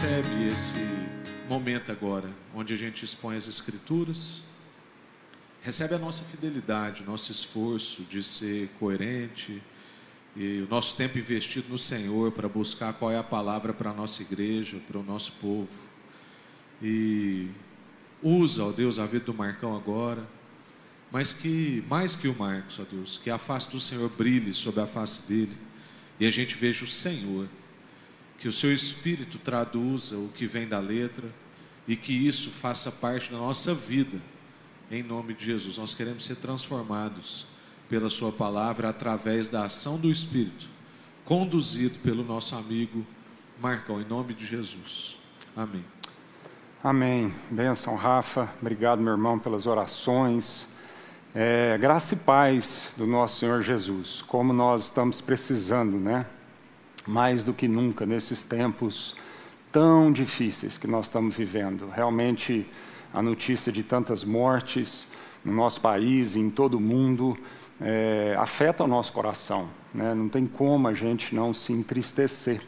recebe esse momento agora, onde a gente expõe as Escrituras, recebe a nossa fidelidade, nosso esforço de ser coerente e o nosso tempo investido no Senhor para buscar qual é a palavra para a nossa igreja, para o nosso povo. E usa, ó Deus, a vida do Marcão agora, mas que, mais que o Marcos, ó Deus, que a face do Senhor brilhe sobre a face dele e a gente veja o Senhor, que o seu Espírito traduza o que vem da letra e que isso faça parte da nossa vida, em nome de Jesus. Nós queremos ser transformados pela Sua palavra através da ação do Espírito, conduzido pelo nosso amigo Marcão, em nome de Jesus. Amém. Amém. Benção, Rafa. Obrigado, meu irmão, pelas orações. É, graça e paz do nosso Senhor Jesus. Como nós estamos precisando, né? Mais do que nunca nesses tempos tão difíceis que nós estamos vivendo. Realmente, a notícia de tantas mortes no nosso país, em todo o mundo, é, afeta o nosso coração. Né? Não tem como a gente não se entristecer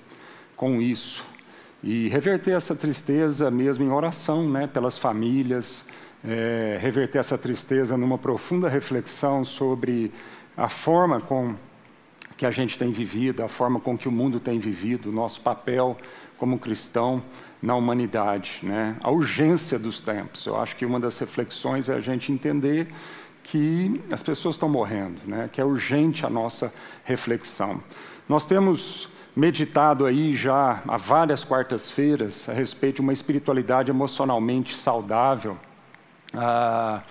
com isso. E reverter essa tristeza mesmo em oração né? pelas famílias, é, reverter essa tristeza numa profunda reflexão sobre a forma com que a gente tem vivido, a forma com que o mundo tem vivido, o nosso papel como cristão na humanidade, né? a urgência dos tempos. Eu acho que uma das reflexões é a gente entender que as pessoas estão morrendo, né? que é urgente a nossa reflexão. Nós temos meditado aí já há várias quartas-feiras a respeito de uma espiritualidade emocionalmente saudável. Ah,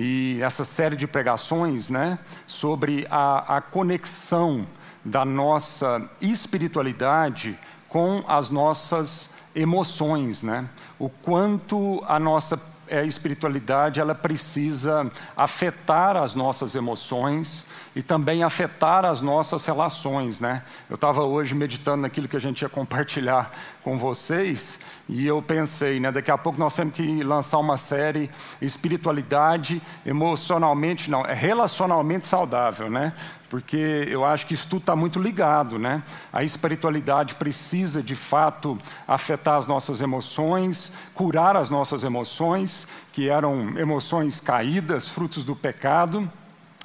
e essa série de pregações né, sobre a, a conexão da nossa espiritualidade com as nossas emoções, né? o quanto a nossa a espiritualidade ela precisa afetar as nossas emoções e também afetar as nossas relações, né? Eu estava hoje meditando naquilo que a gente ia compartilhar com vocês e eu pensei, né? Daqui a pouco nós temos que lançar uma série espiritualidade emocionalmente não, é relacionalmente saudável, né? Porque eu acho que isso tudo está muito ligado, né? A espiritualidade precisa, de fato, afetar as nossas emoções, curar as nossas emoções, que eram emoções caídas, frutos do pecado,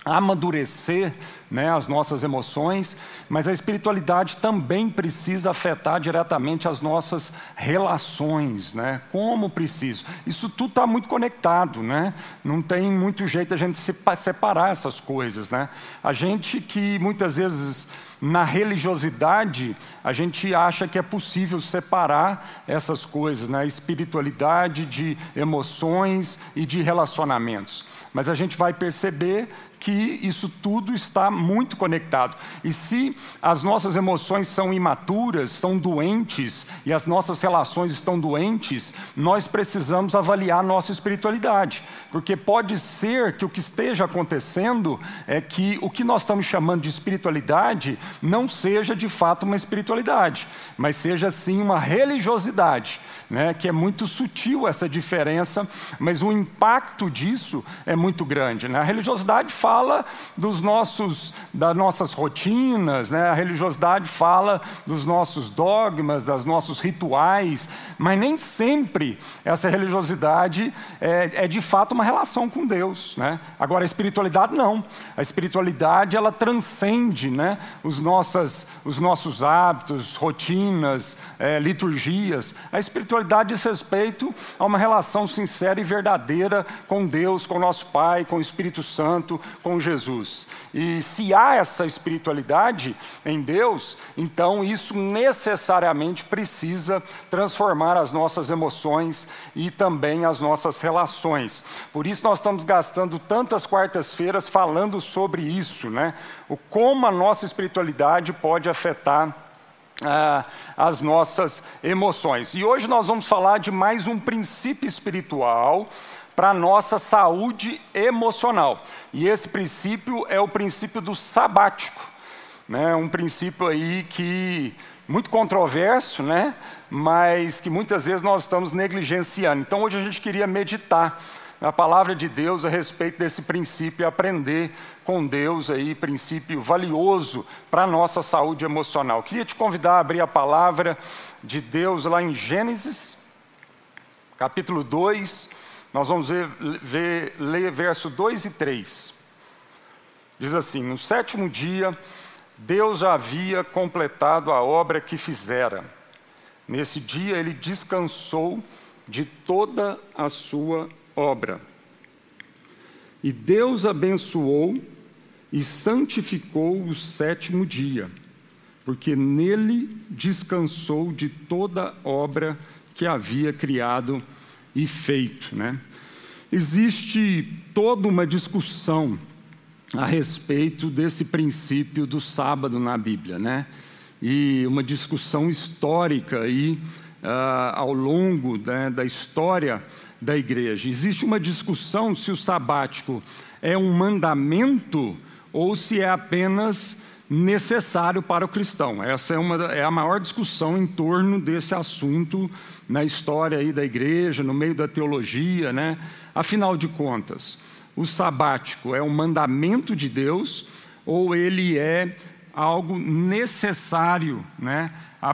amadurecer né, as nossas emoções, mas a espiritualidade também precisa afetar diretamente as nossas relações, né? Como preciso. Isso tudo está muito conectado, né? Não tem muito jeito a gente separar essas coisas, né? A gente que muitas vezes na religiosidade, a gente acha que é possível separar essas coisas, né? espiritualidade de emoções e de relacionamentos. Mas a gente vai perceber que isso tudo está muito conectado. E se as nossas emoções são imaturas, são doentes, e as nossas relações estão doentes, nós precisamos avaliar nossa espiritualidade. Porque pode ser que o que esteja acontecendo é que o que nós estamos chamando de espiritualidade não seja de fato uma espiritualidade, mas seja sim uma religiosidade, né? que é muito sutil essa diferença, mas o impacto disso é muito grande. Né? A religiosidade fala dos nossos, das nossas rotinas, né? a religiosidade fala dos nossos dogmas, dos nossos rituais, mas nem sempre essa religiosidade é, é de fato uma relação com Deus. Né? Agora, a espiritualidade não. A espiritualidade ela transcende né? os nossas, os nossos hábitos, rotinas, é, liturgias. A espiritualidade diz respeito a uma relação sincera e verdadeira com Deus, com nosso Pai, com o Espírito Santo, com Jesus. E se há essa espiritualidade em Deus, então isso necessariamente precisa transformar as nossas emoções e também as nossas relações. Por isso nós estamos gastando tantas quartas-feiras falando sobre isso, né? O como a nossa espiritualidade pode afetar ah, as nossas emoções. E hoje nós vamos falar de mais um princípio espiritual para a nossa saúde emocional. E esse princípio é o princípio do sabático. Né? Um princípio aí que muito controverso, né? mas que muitas vezes nós estamos negligenciando. Então hoje a gente queria meditar na palavra de Deus a respeito desse princípio aprender com Deus aí, princípio valioso para a nossa saúde emocional. Queria te convidar a abrir a palavra de Deus lá em Gênesis, capítulo 2, nós vamos ver, ver, ler verso 2 e 3. Diz assim: No sétimo dia, Deus já havia completado a obra que fizera. Nesse dia, ele descansou de toda a sua obra. E Deus abençoou e santificou o sétimo dia, porque nele descansou de toda obra que havia criado e feito. Né? Existe toda uma discussão a respeito desse princípio do sábado na Bíblia, né? E uma discussão histórica aí, uh, ao longo né, da história da igreja. Existe uma discussão se o sabático é um mandamento ou se é apenas necessário para o cristão. Essa é, uma, é a maior discussão em torno desse assunto na história aí da igreja, no meio da teologia, né? Afinal de contas, o sabático é um mandamento de Deus ou ele é algo necessário, né,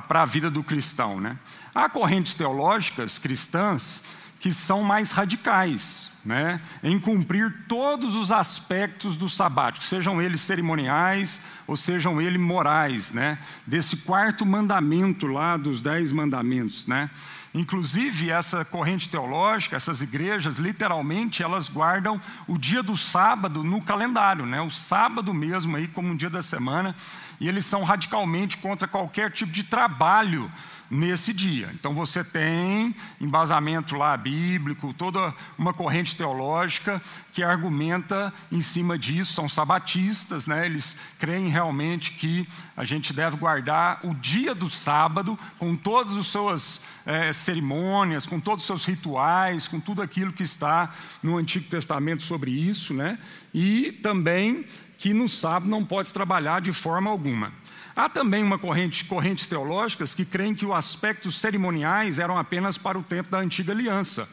para a vida do cristão, né? Há correntes teológicas cristãs que são mais radicais, né, em cumprir todos os aspectos do sabático, sejam eles cerimoniais ou sejam eles morais, né, desse quarto mandamento lá dos dez mandamentos, né. Inclusive, essa corrente teológica, essas igrejas, literalmente, elas guardam o dia do sábado no calendário, né? o sábado mesmo, aí, como um dia da semana, e eles são radicalmente contra qualquer tipo de trabalho nesse dia. Então você tem embasamento lá bíblico, toda uma corrente teológica que argumenta em cima disso, são sabatistas, né? eles creem realmente que a gente deve guardar o dia do sábado com todas as suas é, cerimônias, com todos os seus rituais, com tudo aquilo que está no Antigo Testamento sobre isso, né? e também que no sábado não pode trabalhar de forma alguma. Há também uma corrente, correntes teológicas que creem que os aspectos cerimoniais eram apenas para o tempo da antiga aliança.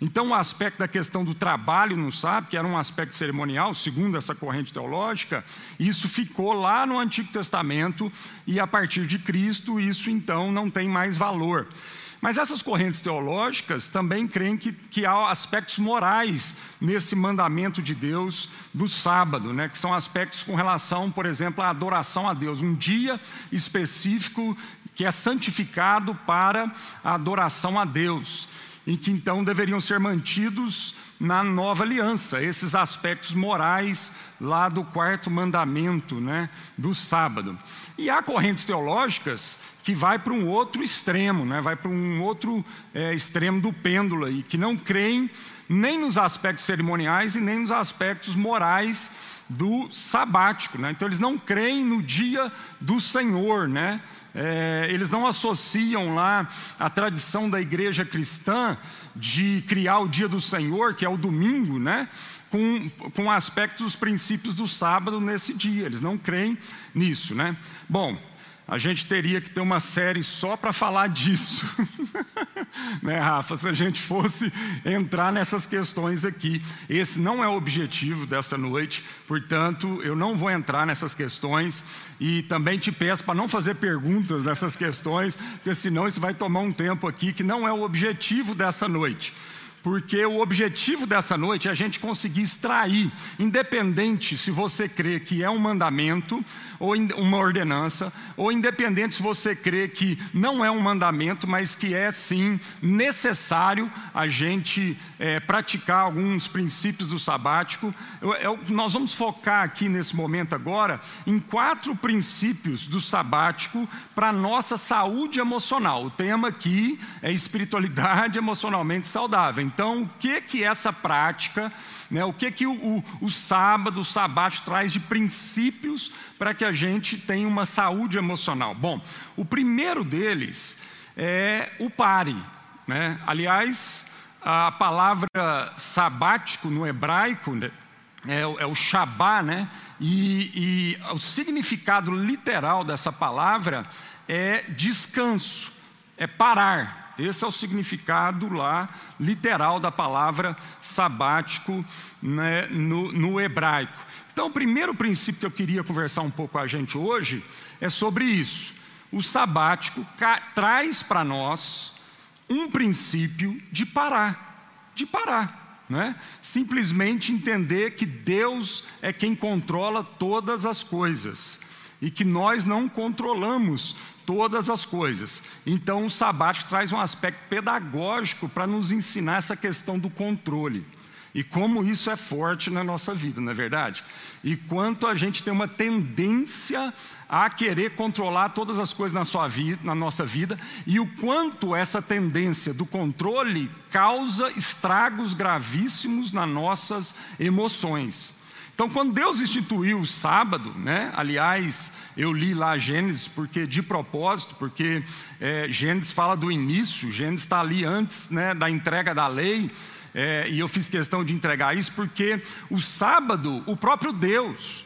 Então, o aspecto da questão do trabalho no sábado, que era um aspecto cerimonial, segundo essa corrente teológica, isso ficou lá no Antigo Testamento e a partir de Cristo isso então não tem mais valor. Mas essas correntes teológicas também creem que, que há aspectos morais nesse mandamento de Deus do sábado, né? que são aspectos com relação, por exemplo, à adoração a Deus, um dia específico que é santificado para a adoração a Deus, e que então deveriam ser mantidos na nova aliança, esses aspectos morais lá do quarto mandamento, né, do sábado. E há correntes teológicas que vai para um outro extremo, né? vai para um outro é, extremo do pêndulo aí, que não creem nem nos aspectos cerimoniais e nem nos aspectos morais do sabático. Né? Então eles não creem no dia do Senhor, né? É, eles não associam lá a tradição da igreja cristã de criar o dia do Senhor, que é o domingo, né? com, com aspectos dos princípios do sábado nesse dia. Eles não creem nisso. Né? Bom, a gente teria que ter uma série só para falar disso, né, Rafa? Se a gente fosse entrar nessas questões aqui. Esse não é o objetivo dessa noite, portanto, eu não vou entrar nessas questões e também te peço para não fazer perguntas nessas questões, porque senão isso vai tomar um tempo aqui que não é o objetivo dessa noite porque o objetivo dessa noite é a gente conseguir extrair, independente se você crê que é um mandamento ou uma ordenança, ou independente se você crê que não é um mandamento, mas que é sim necessário a gente é, praticar alguns princípios do sabático. Eu, eu, nós vamos focar aqui nesse momento agora em quatro princípios do sabático para nossa saúde emocional. O tema aqui é espiritualidade emocionalmente saudável. Então, o que que essa prática, né, o que que o, o, o sábado, o sabate traz de princípios para que a gente tenha uma saúde emocional? Bom, o primeiro deles é o pare. Né? Aliás, a palavra sabático no hebraico né, é, é, o Shabá, né? E, e o significado literal dessa palavra é descanso, é parar. Esse é o significado lá, literal, da palavra sabático né, no, no hebraico. Então, o primeiro princípio que eu queria conversar um pouco com a gente hoje é sobre isso. O sabático traz para nós um princípio de parar, de parar, né? Simplesmente entender que Deus é quem controla todas as coisas e que nós não controlamos todas as coisas. Então, o sabático traz um aspecto pedagógico para nos ensinar essa questão do controle. E como isso é forte na nossa vida, não é verdade? E quanto a gente tem uma tendência a querer controlar todas as coisas na, sua vida, na nossa vida, e o quanto essa tendência do controle causa estragos gravíssimos nas nossas emoções. Então, quando Deus instituiu o sábado, né? aliás, eu li lá Gênesis, porque de propósito, porque é, Gênesis fala do início, Gênesis está ali antes né, da entrega da lei, é, e eu fiz questão de entregar isso porque o sábado, o próprio Deus,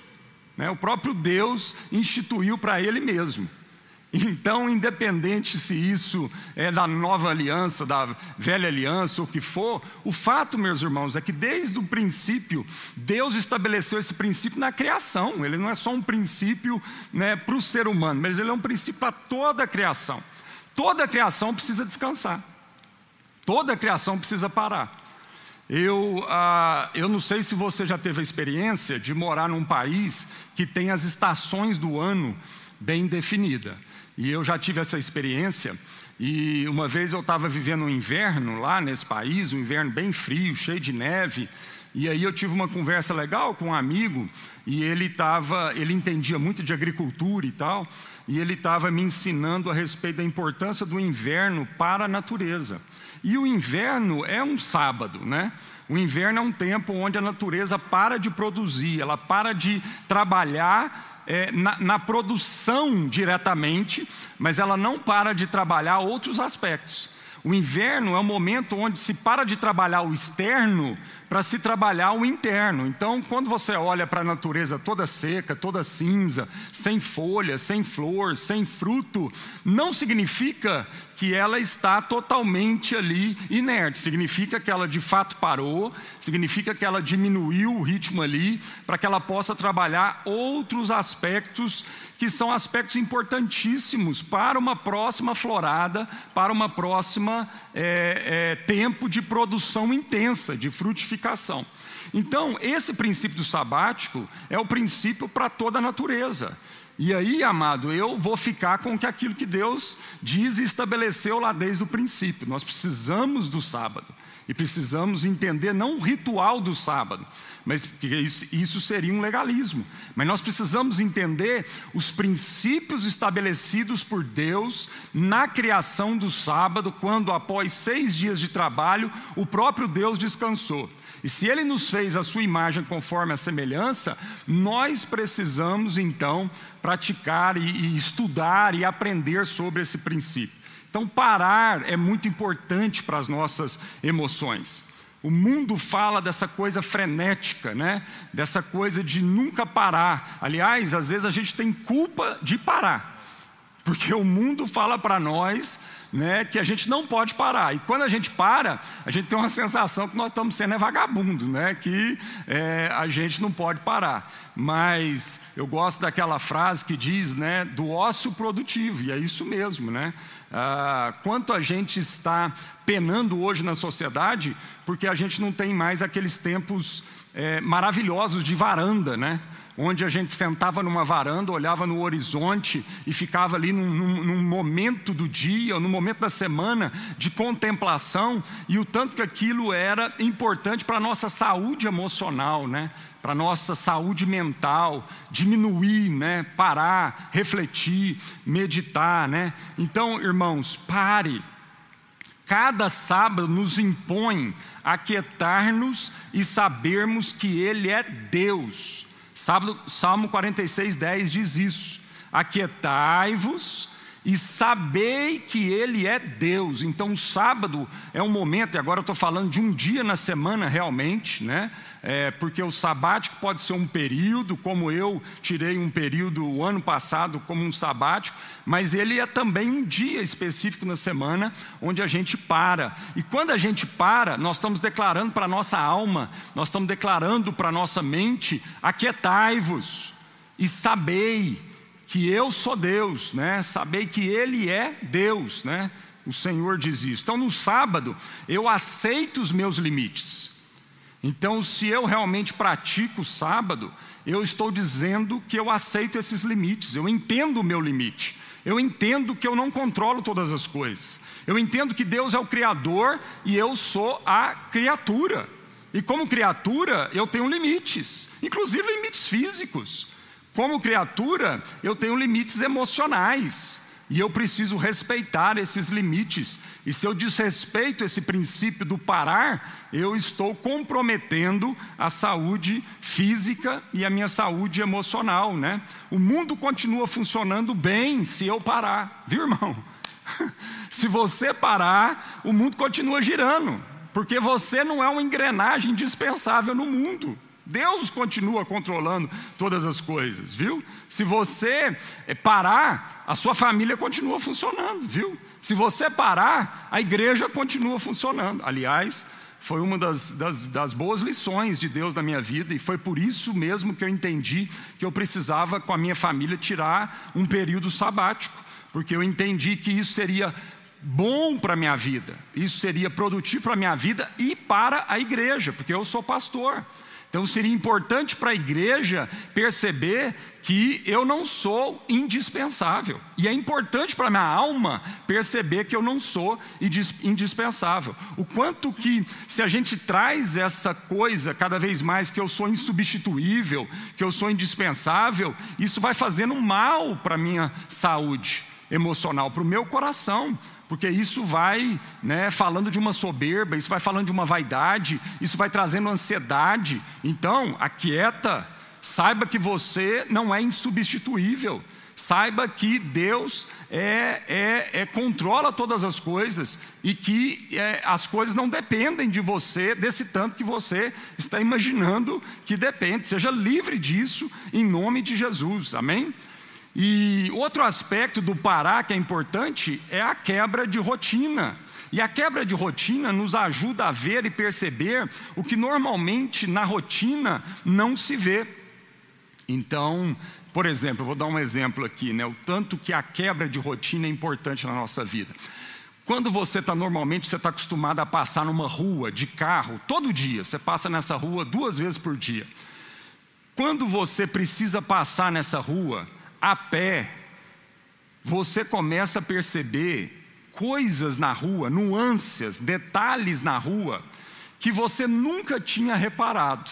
né, o próprio Deus instituiu para Ele mesmo. Então, independente se isso é da nova aliança, da velha aliança, ou o que for, o fato, meus irmãos, é que desde o princípio, Deus estabeleceu esse princípio na criação. Ele não é só um princípio né, para o ser humano, mas ele é um princípio para toda a criação. Toda a criação precisa descansar, toda a criação precisa parar. Eu, ah, eu não sei se você já teve a experiência de morar num país que tem as estações do ano bem definidas. E eu já tive essa experiência. E uma vez eu estava vivendo um inverno lá nesse país, um inverno bem frio, cheio de neve. E aí eu tive uma conversa legal com um amigo e ele tava, ele entendia muito de agricultura e tal, e ele estava me ensinando a respeito da importância do inverno para a natureza. E o inverno é um sábado, né? O inverno é um tempo onde a natureza para de produzir, ela para de trabalhar é, na, na produção diretamente, mas ela não para de trabalhar outros aspectos. O inverno é o momento onde se para de trabalhar o externo para se trabalhar o interno. Então, quando você olha para a natureza toda seca, toda cinza, sem folha, sem flor, sem fruto, não significa que ela está totalmente ali inerte. Significa que ela de fato parou, significa que ela diminuiu o ritmo ali, para que ela possa trabalhar outros aspectos que são aspectos importantíssimos para uma próxima florada, para uma próxima é, é, tempo de produção intensa, de frutificação. Então, esse princípio do sabático é o princípio para toda a natureza. E aí, amado, eu vou ficar com aquilo que Deus diz e estabeleceu lá desde o princípio. Nós precisamos do sábado. E precisamos entender não o ritual do sábado, mas isso seria um legalismo. Mas nós precisamos entender os princípios estabelecidos por Deus na criação do sábado, quando após seis dias de trabalho, o próprio Deus descansou. E se Ele nos fez a sua imagem conforme a semelhança, nós precisamos então praticar e, e estudar e aprender sobre esse princípio. Então, parar é muito importante para as nossas emoções. O mundo fala dessa coisa frenética, né? Dessa coisa de nunca parar. Aliás, às vezes a gente tem culpa de parar, porque o mundo fala para nós né, que a gente não pode parar. E quando a gente para, a gente tem uma sensação que nós estamos sendo é vagabundo, né, que é, a gente não pode parar. Mas eu gosto daquela frase que diz né, do ócio produtivo, e é isso mesmo. Né? Ah, quanto a gente está penando hoje na sociedade, porque a gente não tem mais aqueles tempos é, maravilhosos de varanda, né? Onde a gente sentava numa varanda, olhava no horizonte e ficava ali num, num, num, momento do dia, ou num momento da semana de contemplação, e o tanto que aquilo era importante para a nossa saúde emocional, né? para a nossa saúde mental, diminuir, né? parar, refletir, meditar. Né? Então, irmãos, pare. Cada sábado nos impõe a quietar-nos e sabermos que Ele é Deus Salmo 46, 10 diz isso: Aquietai-vos e sabei que Ele é Deus. Então, o sábado é um momento, e agora eu estou falando de um dia na semana realmente, né? É, porque o sabático pode ser um período, como eu tirei um período o ano passado como um sabático, mas ele é também um dia específico na semana onde a gente para. E quando a gente para, nós estamos declarando para a nossa alma, nós estamos declarando para a nossa mente: aquietai-vos e sabei que eu sou Deus, né? Sabei que Ele é Deus, né? O Senhor diz isso. Então, no sábado, eu aceito os meus limites. Então, se eu realmente pratico o sábado, eu estou dizendo que eu aceito esses limites, eu entendo o meu limite, eu entendo que eu não controlo todas as coisas, eu entendo que Deus é o Criador e eu sou a criatura. E como criatura, eu tenho limites, inclusive limites físicos. Como criatura, eu tenho limites emocionais. E eu preciso respeitar esses limites. E se eu desrespeito esse princípio do parar, eu estou comprometendo a saúde física e a minha saúde emocional, né? O mundo continua funcionando bem se eu parar, viu, irmão? se você parar, o mundo continua girando, porque você não é uma engrenagem indispensável no mundo. Deus continua controlando todas as coisas, viu? Se você eh, parar, a sua família continua funcionando, viu? Se você parar, a igreja continua funcionando. Aliás, foi uma das, das, das, boas lições de Deus na minha vida, e foi por isso mesmo que eu entendi que eu precisava, com a minha família, tirar um período sabático, porque eu entendi que isso seria bom para a minha vida, isso seria produtivo para a minha vida e para a igreja, porque eu sou pastor. Então seria importante para a igreja perceber que eu não sou indispensável. E é importante para a minha alma perceber que eu não sou indispensável. O quanto que, se a gente traz essa coisa cada vez mais, que eu sou insubstituível, que eu sou indispensável, isso vai fazendo mal para a minha saúde emocional, para o meu coração porque isso vai né, falando de uma soberba, isso vai falando de uma vaidade, isso vai trazendo ansiedade. Então, aquieta, saiba que você não é insubstituível, saiba que Deus é, é, é controla todas as coisas e que é, as coisas não dependem de você, desse tanto que você está imaginando que depende. Seja livre disso em nome de Jesus, amém? E outro aspecto do parar que é importante é a quebra de rotina. E a quebra de rotina nos ajuda a ver e perceber o que normalmente na rotina não se vê. Então, por exemplo, eu vou dar um exemplo aqui, né? O tanto que a quebra de rotina é importante na nossa vida. Quando você está normalmente, você está acostumado a passar numa rua de carro todo dia, você passa nessa rua duas vezes por dia. Quando você precisa passar nessa rua, a pé, você começa a perceber coisas na rua, nuances, detalhes na rua, que você nunca tinha reparado,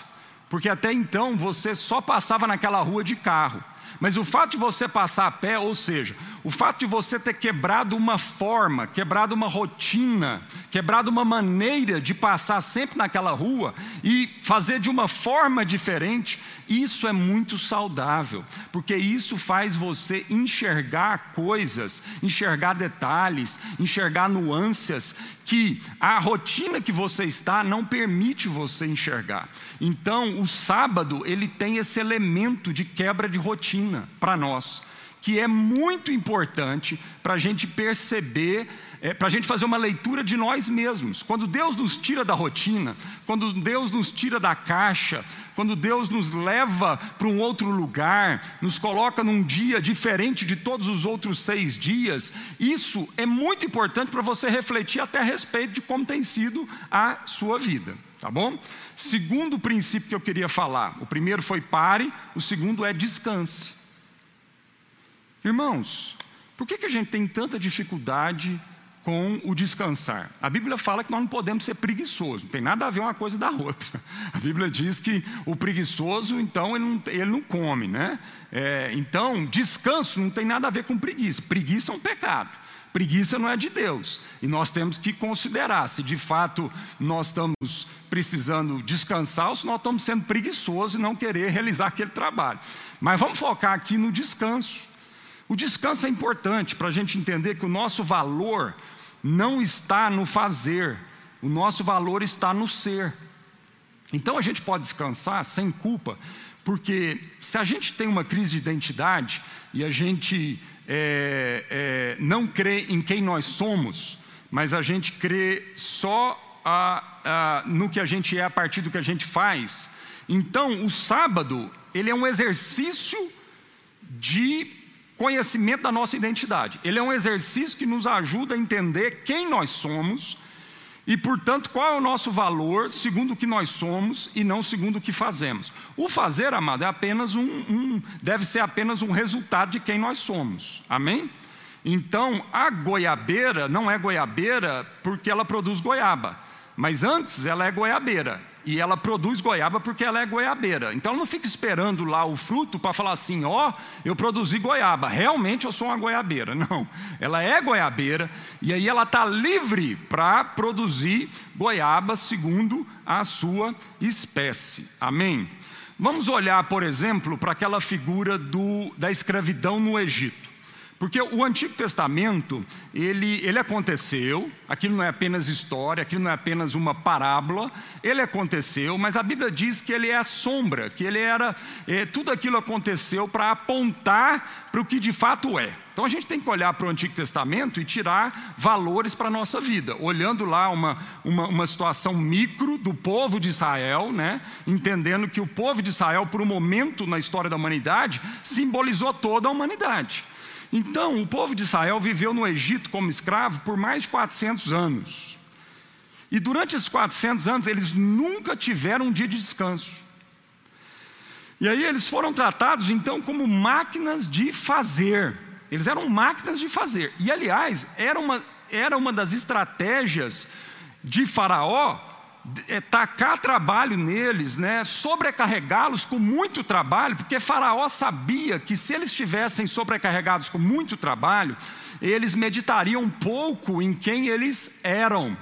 porque até então você só passava naquela rua de carro. Mas o fato de você passar a pé, ou seja, o fato de você ter quebrado uma forma, quebrado uma rotina, quebrado uma maneira de passar sempre naquela rua e fazer de uma forma diferente, isso é muito saudável, porque isso faz você enxergar coisas, enxergar detalhes, enxergar nuances que a rotina que você está não permite você enxergar. Então, o sábado, ele tem esse elemento de quebra de rotina para nós que é muito importante para a gente perceber, é, para a gente fazer uma leitura de nós mesmos. Quando Deus nos tira da rotina, quando Deus nos tira da caixa, quando Deus nos leva para um outro lugar, nos coloca num dia diferente de todos os outros seis dias, isso é muito importante para você refletir até a respeito de como tem sido a sua vida. Tá bom? Segundo princípio que eu queria falar: o primeiro foi pare, o segundo é descanse. Irmãos, por que, que a gente tem tanta dificuldade com o descansar? A Bíblia fala que nós não podemos ser preguiçosos, não tem nada a ver uma coisa da outra. A Bíblia diz que o preguiçoso, então, ele não, ele não come, né? É, então, descanso não tem nada a ver com preguiça. Preguiça é um pecado. Preguiça não é de Deus. E nós temos que considerar se de fato nós estamos precisando descansar ou se nós estamos sendo preguiçosos e não querer realizar aquele trabalho. Mas vamos focar aqui no descanso. O descanso é importante para a gente entender que o nosso valor não está no fazer, o nosso valor está no ser. Então a gente pode descansar sem culpa, porque se a gente tem uma crise de identidade e a gente é, é, não crê em quem nós somos, mas a gente crê só a, a, no que a gente é a partir do que a gente faz, então o sábado ele é um exercício de conhecimento da nossa identidade. Ele é um exercício que nos ajuda a entender quem nós somos e, portanto, qual é o nosso valor segundo o que nós somos e não segundo o que fazemos. O fazer, amado, é apenas um, um deve ser apenas um resultado de quem nós somos. Amém? Então, a goiabeira não é goiabeira porque ela produz goiaba, mas antes ela é goiabeira e ela produz goiaba porque ela é goiabeira. Então ela não fica esperando lá o fruto para falar assim: ó, oh, eu produzi goiaba, realmente eu sou uma goiabeira. Não, ela é goiabeira e aí ela está livre para produzir goiaba segundo a sua espécie. Amém? Vamos olhar, por exemplo, para aquela figura do, da escravidão no Egito. Porque o Antigo Testamento, ele, ele aconteceu, aquilo não é apenas história, aquilo não é apenas uma parábola, ele aconteceu, mas a Bíblia diz que ele é a sombra, que ele era, é, tudo aquilo aconteceu para apontar para o que de fato é. Então a gente tem que olhar para o Antigo Testamento e tirar valores para a nossa vida, olhando lá uma, uma, uma, situação micro do povo de Israel, né? entendendo que o povo de Israel, por um momento na história da humanidade, simbolizou toda a humanidade. Então, o povo de Israel viveu no Egito como escravo por mais de 400 anos. E durante esses 400 anos, eles nunca tiveram um dia de descanso. E aí eles foram tratados então como máquinas de fazer. Eles eram máquinas de fazer. E aliás, era uma, era uma das estratégias de Faraó é, tacar trabalho neles, né, sobrecarregá-los com muito trabalho, porque Faraó sabia que se eles estivessem sobrecarregados com muito trabalho, eles meditariam pouco em quem eles eram.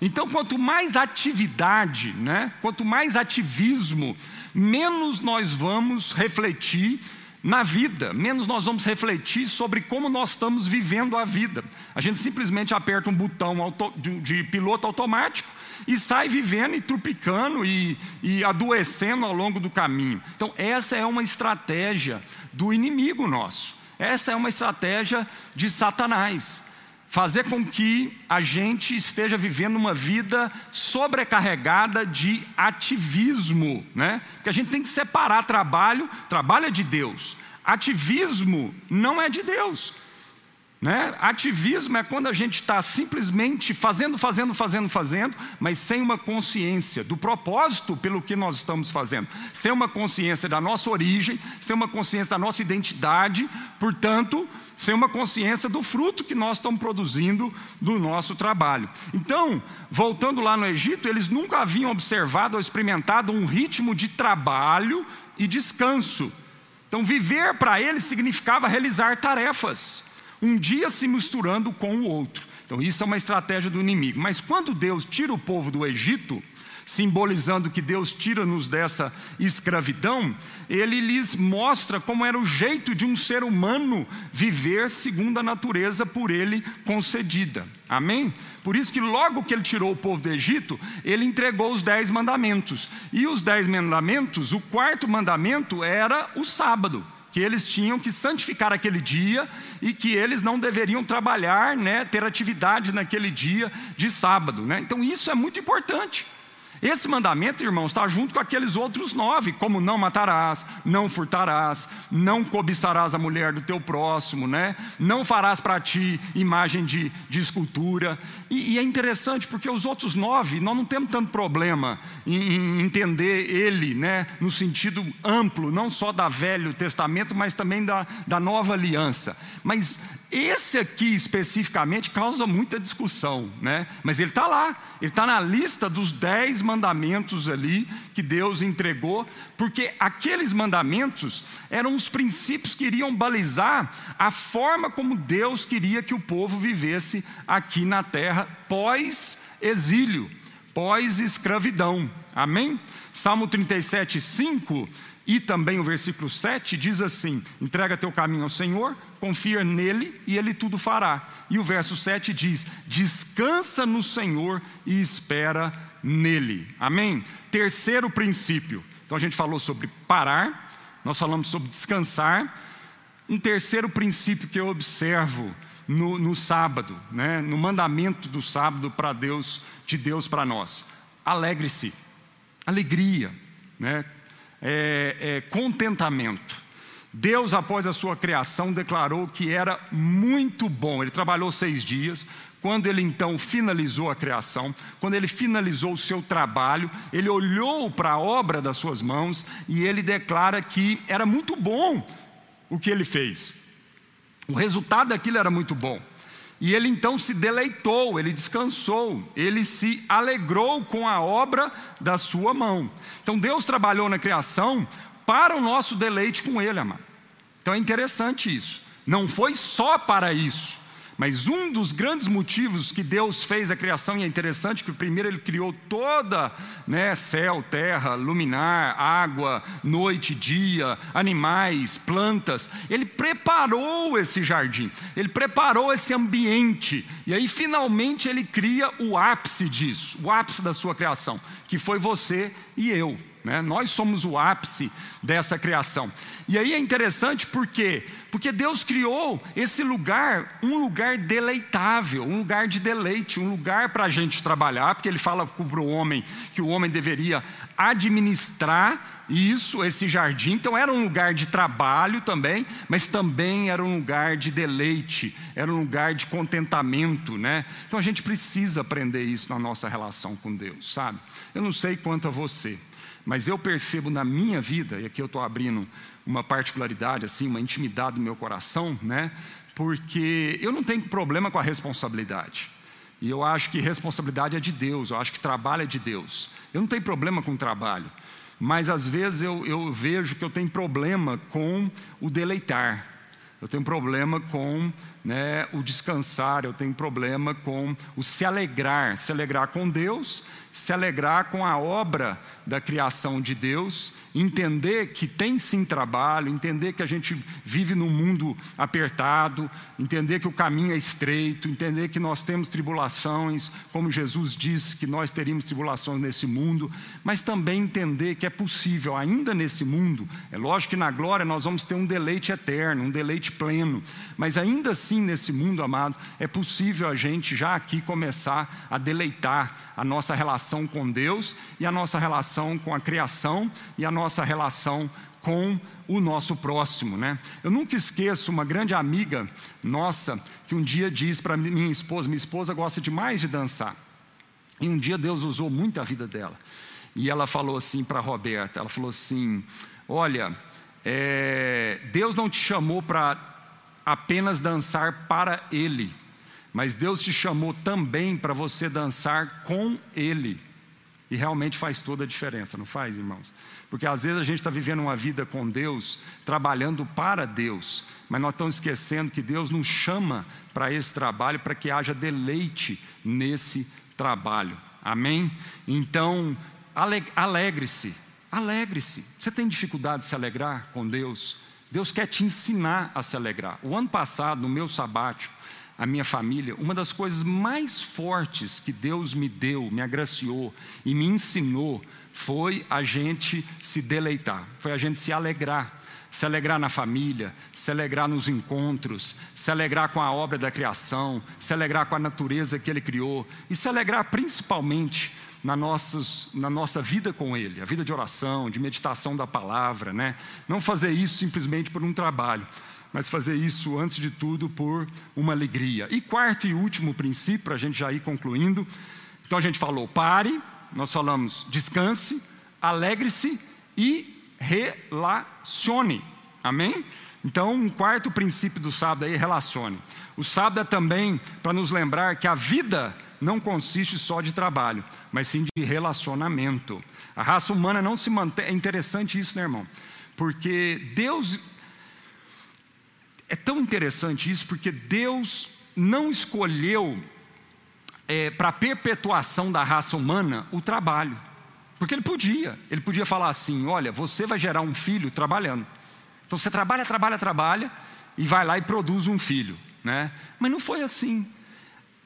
Então, quanto mais atividade, né, quanto mais ativismo, menos nós vamos refletir na vida, menos nós vamos refletir sobre como nós estamos vivendo a vida. A gente simplesmente aperta um botão de piloto automático e sai vivendo e trupicando e, e adoecendo ao longo do caminho. Então, essa é uma estratégia do inimigo nosso. Essa é uma estratégia de Satanás. Fazer com que a gente esteja vivendo uma vida sobrecarregada de ativismo, né? Porque a gente tem que separar trabalho, trabalho é de Deus. Ativismo não é de Deus. Né? Ativismo é quando a gente está simplesmente fazendo, fazendo, fazendo, fazendo, mas sem uma consciência do propósito pelo que nós estamos fazendo, sem uma consciência da nossa origem, sem uma consciência da nossa identidade, portanto, sem uma consciência do fruto que nós estamos produzindo do nosso trabalho. Então, voltando lá no Egito, eles nunca haviam observado ou experimentado um ritmo de trabalho e descanso. Então, viver para eles significava realizar tarefas um dia se misturando com o outro. Então, isso é uma estratégia do inimigo. Mas quando Deus tira o povo do Egito, simbolizando que Deus tira-nos dessa escravidão, ele lhes mostra como era o jeito de um ser humano viver segundo a natureza por ele concedida. Amém? Por isso que logo que ele tirou o povo do Egito, ele entregou os dez mandamentos. E os dez mandamentos, o quarto mandamento era o sábado que eles tinham que santificar aquele dia e que eles não deveriam trabalhar, né, ter atividade naquele dia de sábado. Né? Então isso é muito importante. Esse mandamento, irmãos, está junto com aqueles outros nove, como não matarás, não furtarás, não cobiçarás a mulher do teu próximo, né? não farás para ti imagem de, de escultura. E, e, é interessante porque os outros nove, nós não temos tanto problema em, em entender ele né? no sentido amplo, não só da Velho Testamento, mas também da, da Nova Aliança. Mas esse aqui especificamente causa muita discussão, né? Mas ele está lá, ele está na lista dos dez mandamentos ali que Deus entregou, porque aqueles mandamentos eram os princípios que iriam balizar a forma como Deus queria que o povo vivesse aqui na terra pós-exílio, pós-escravidão. Amém? Salmo 37, 5 E também o versículo 7 diz assim: entrega teu caminho ao Senhor, confia nele e ele tudo fará. E o verso 7 diz: descansa no Senhor e espera nele. Amém? Terceiro princípio. Então a gente falou sobre parar, nós falamos sobre descansar. Um terceiro princípio que eu observo no, no sábado, né, no mandamento do sábado para Deus, de Deus para nós. Alegre-se, alegria, né, é, é, contentamento. Deus, após a sua criação, declarou que era muito bom. Ele trabalhou seis dias. Quando ele então finalizou a criação, quando ele finalizou o seu trabalho, ele olhou para a obra das suas mãos e ele declara que era muito bom o que ele fez. O resultado daquilo era muito bom. E ele então se deleitou, ele descansou, ele se alegrou com a obra da sua mão. Então Deus trabalhou na criação para o nosso deleite com ele, amado. Então é interessante isso. Não foi só para isso. Mas um dos grandes motivos que Deus fez a criação, e é interessante que primeiro ele criou toda, né, céu, terra, luminar, água, noite, dia, animais, plantas. Ele preparou esse jardim, ele preparou esse ambiente. E aí finalmente ele cria o ápice disso, o ápice da sua criação, que foi você e eu. Né? Nós somos o ápice dessa criação. E aí é interessante porque porque Deus criou esse lugar, um lugar deleitável, um lugar de deleite, um lugar para a gente trabalhar, porque Ele fala para o homem que o homem deveria administrar isso, esse jardim. Então era um lugar de trabalho também, mas também era um lugar de deleite, era um lugar de contentamento, né? Então a gente precisa aprender isso na nossa relação com Deus, sabe? Eu não sei quanto a você. Mas eu percebo na minha vida, e aqui eu estou abrindo uma particularidade, assim, uma intimidade do meu coração, né? Porque eu não tenho problema com a responsabilidade. E eu acho que responsabilidade é de Deus, eu acho que trabalho é de Deus. Eu não tenho problema com o trabalho, mas às vezes eu, eu vejo que eu tenho problema com o deleitar, eu tenho problema com né, o descansar, eu tenho problema com o se alegrar, se alegrar com Deus, se alegrar com a obra da criação de Deus, entender que tem sim trabalho, entender que a gente vive num mundo apertado, entender que o caminho é estreito, entender que nós temos tribulações, como Jesus disse que nós teríamos tribulações nesse mundo, mas também entender que é possível, ainda nesse mundo, é lógico que na glória nós vamos ter um deleite eterno, um deleite pleno, mas ainda assim assim nesse mundo, amado, é possível a gente já aqui começar a deleitar a nossa relação com Deus e a nossa relação com a criação e a nossa relação com o nosso próximo, né? Eu nunca esqueço uma grande amiga nossa que um dia disse para minha esposa, minha esposa gosta demais de dançar. E um dia Deus usou muito a vida dela. E ela falou assim para Roberta, ela falou assim: Olha, é, Deus não te chamou para apenas dançar para Ele, mas Deus te chamou também para você dançar com Ele. E realmente faz toda a diferença, não faz, irmãos? Porque às vezes a gente está vivendo uma vida com Deus, trabalhando para Deus, mas nós estamos esquecendo que Deus nos chama para esse trabalho, para que haja deleite nesse trabalho. Amém? Então, alegre-se, alegre-se. Você tem dificuldade de se alegrar com Deus? Deus quer te ensinar a se alegrar. O ano passado, no meu sabático, a minha família, uma das coisas mais fortes que Deus me deu, me agraciou e me ensinou foi a gente se deleitar, foi a gente se alegrar. Se alegrar na família, se alegrar nos encontros, se alegrar com a obra da criação, se alegrar com a natureza que Ele criou e se alegrar principalmente na, na nossa vida com Ele, a vida de oração, de meditação da palavra, né? Não fazer isso simplesmente por um trabalho, mas fazer isso, antes de tudo, por uma alegria. E quarto e último princípio, para a gente já ir concluindo. Então a gente falou: pare, nós falamos descanse, alegre-se e relacione. Amém? Então, um quarto princípio do sábado aí, relacione. O sábado é também para nos lembrar que a vida não consiste só de trabalho, mas sim de relacionamento. A raça humana não se mantém. É interessante isso, né, irmão? Porque Deus. É tão interessante isso, porque Deus não escolheu é, para a perpetuação da raça humana o trabalho. Porque ele podia, ele podia falar assim: olha, você vai gerar um filho trabalhando. Então você trabalha, trabalha, trabalha e vai lá e produz um filho, né? Mas não foi assim.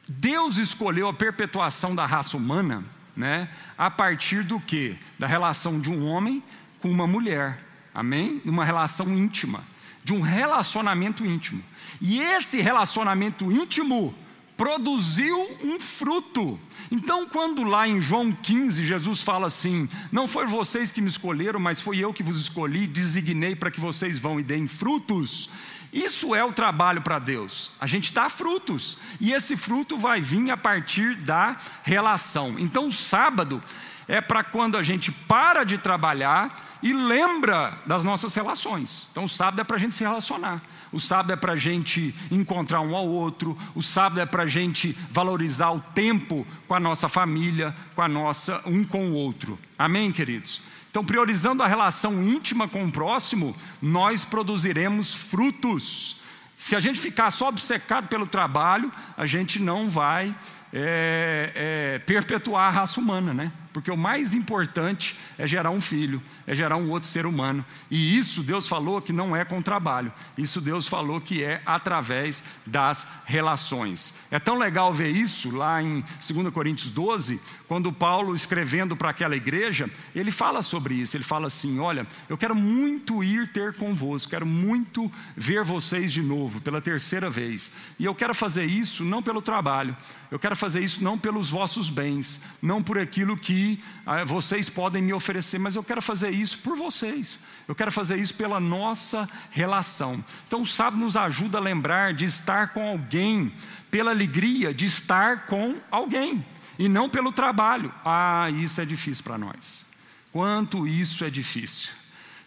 Deus escolheu a perpetuação da raça humana, né? A partir do que? Da relação de um homem com uma mulher, amém? Uma relação íntima, de um relacionamento íntimo. E esse relacionamento íntimo produziu um fruto. Então, quando lá em João 15 Jesus fala assim: Não foi vocês que me escolheram, mas foi eu que vos escolhi, designei para que vocês vão e deem frutos. Isso é o trabalho para Deus. A gente dá frutos, e esse fruto vai vir a partir da relação. Então, o sábado é para quando a gente para de trabalhar e lembra das nossas relações. Então, o sábado é para a gente se relacionar. O sábado é para a gente encontrar um ao outro. O sábado é para a gente valorizar o tempo com a nossa família, com a nossa um com o outro. Amém, queridos? Então, priorizando a relação íntima com o próximo, nós produziremos frutos. Se a gente ficar só obcecado pelo trabalho, a gente não vai é, é, perpetuar a raça humana, né? Porque o mais importante é gerar um filho, é gerar um outro ser humano. E isso Deus falou que não é com trabalho, isso Deus falou que é através das relações. É tão legal ver isso lá em 2 Coríntios 12, quando Paulo, escrevendo para aquela igreja, ele fala sobre isso. Ele fala assim: Olha, eu quero muito ir ter convosco, quero muito ver vocês de novo, pela terceira vez. E eu quero fazer isso não pelo trabalho, eu quero fazer isso não pelos vossos bens, não por aquilo que ah, vocês podem me oferecer, mas eu quero fazer isso por vocês. Eu quero fazer isso pela nossa relação. Então, o sábado nos ajuda a lembrar de estar com alguém, pela alegria de estar com alguém, e não pelo trabalho. Ah, isso é difícil para nós. Quanto isso é difícil.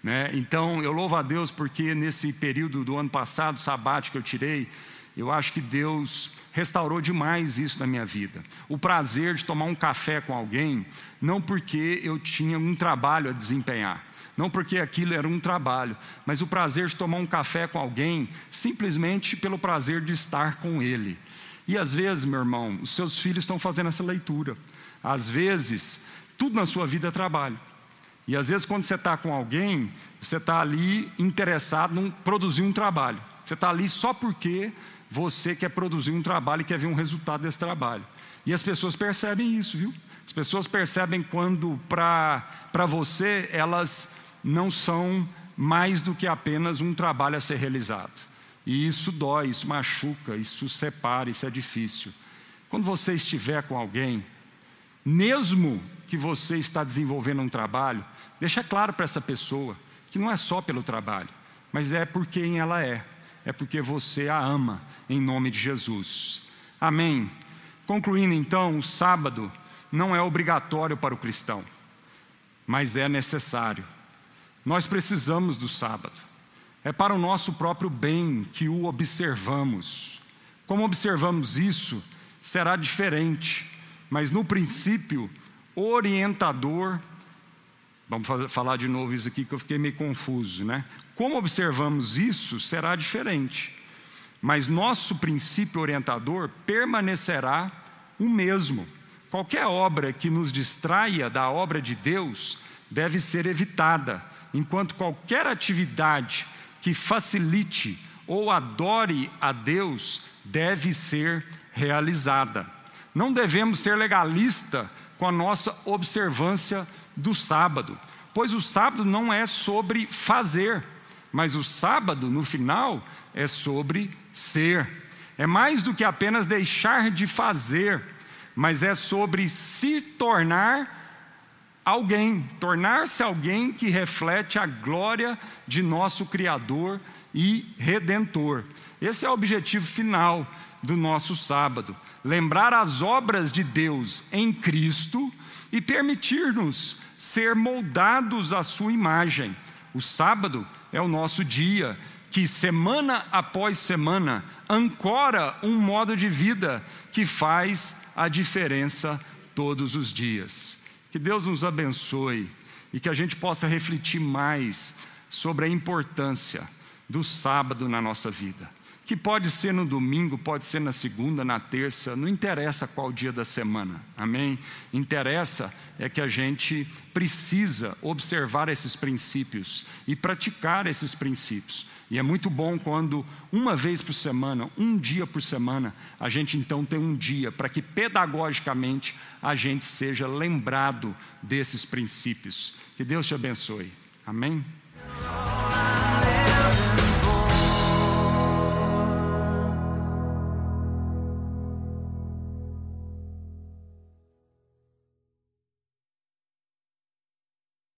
Né? Então, eu louvo a Deus porque nesse período do ano passado, sabático que eu tirei, eu acho que Deus restaurou demais isso na minha vida. O prazer de tomar um café com alguém, não porque eu tinha um trabalho a desempenhar, não porque aquilo era um trabalho, mas o prazer de tomar um café com alguém, simplesmente pelo prazer de estar com ele. E às vezes, meu irmão, os seus filhos estão fazendo essa leitura. Às vezes, tudo na sua vida é trabalho. E às vezes, quando você está com alguém, você está ali interessado em produzir um trabalho. Você está ali só porque você quer produzir um trabalho e quer ver um resultado desse trabalho. E as pessoas percebem isso, viu? As pessoas percebem quando para você elas não são mais do que apenas um trabalho a ser realizado. E isso dói, isso machuca, isso separa, isso é difícil. Quando você estiver com alguém, mesmo que você está desenvolvendo um trabalho, deixa claro para essa pessoa que não é só pelo trabalho, mas é por quem ela é é porque você a ama, em nome de Jesus. Amém. Concluindo então, o sábado não é obrigatório para o cristão, mas é necessário. Nós precisamos do sábado. É para o nosso próprio bem que o observamos. Como observamos isso, será diferente, mas no princípio, orientador. Vamos falar de novo isso aqui que eu fiquei meio confuso, né? Como observamos isso será diferente, mas nosso princípio orientador permanecerá o mesmo. Qualquer obra que nos distraia da obra de Deus deve ser evitada, enquanto qualquer atividade que facilite ou adore a Deus deve ser realizada. Não devemos ser legalista com a nossa observância do sábado, pois o sábado não é sobre fazer, mas o sábado, no final, é sobre ser. É mais do que apenas deixar de fazer, mas é sobre se tornar alguém, tornar-se alguém que reflete a glória de nosso Criador e Redentor. Esse é o objetivo final do nosso sábado. Lembrar as obras de Deus em Cristo e permitir-nos ser moldados à Sua imagem. O sábado é o nosso dia, que semana após semana ancora um modo de vida que faz a diferença todos os dias. Que Deus nos abençoe e que a gente possa refletir mais sobre a importância do sábado na nossa vida que pode ser no domingo, pode ser na segunda, na terça, não interessa qual dia da semana, amém? Interessa é que a gente precisa observar esses princípios e praticar esses princípios. E é muito bom quando, uma vez por semana, um dia por semana, a gente então tem um dia para que pedagogicamente a gente seja lembrado desses princípios. Que Deus te abençoe. Amém?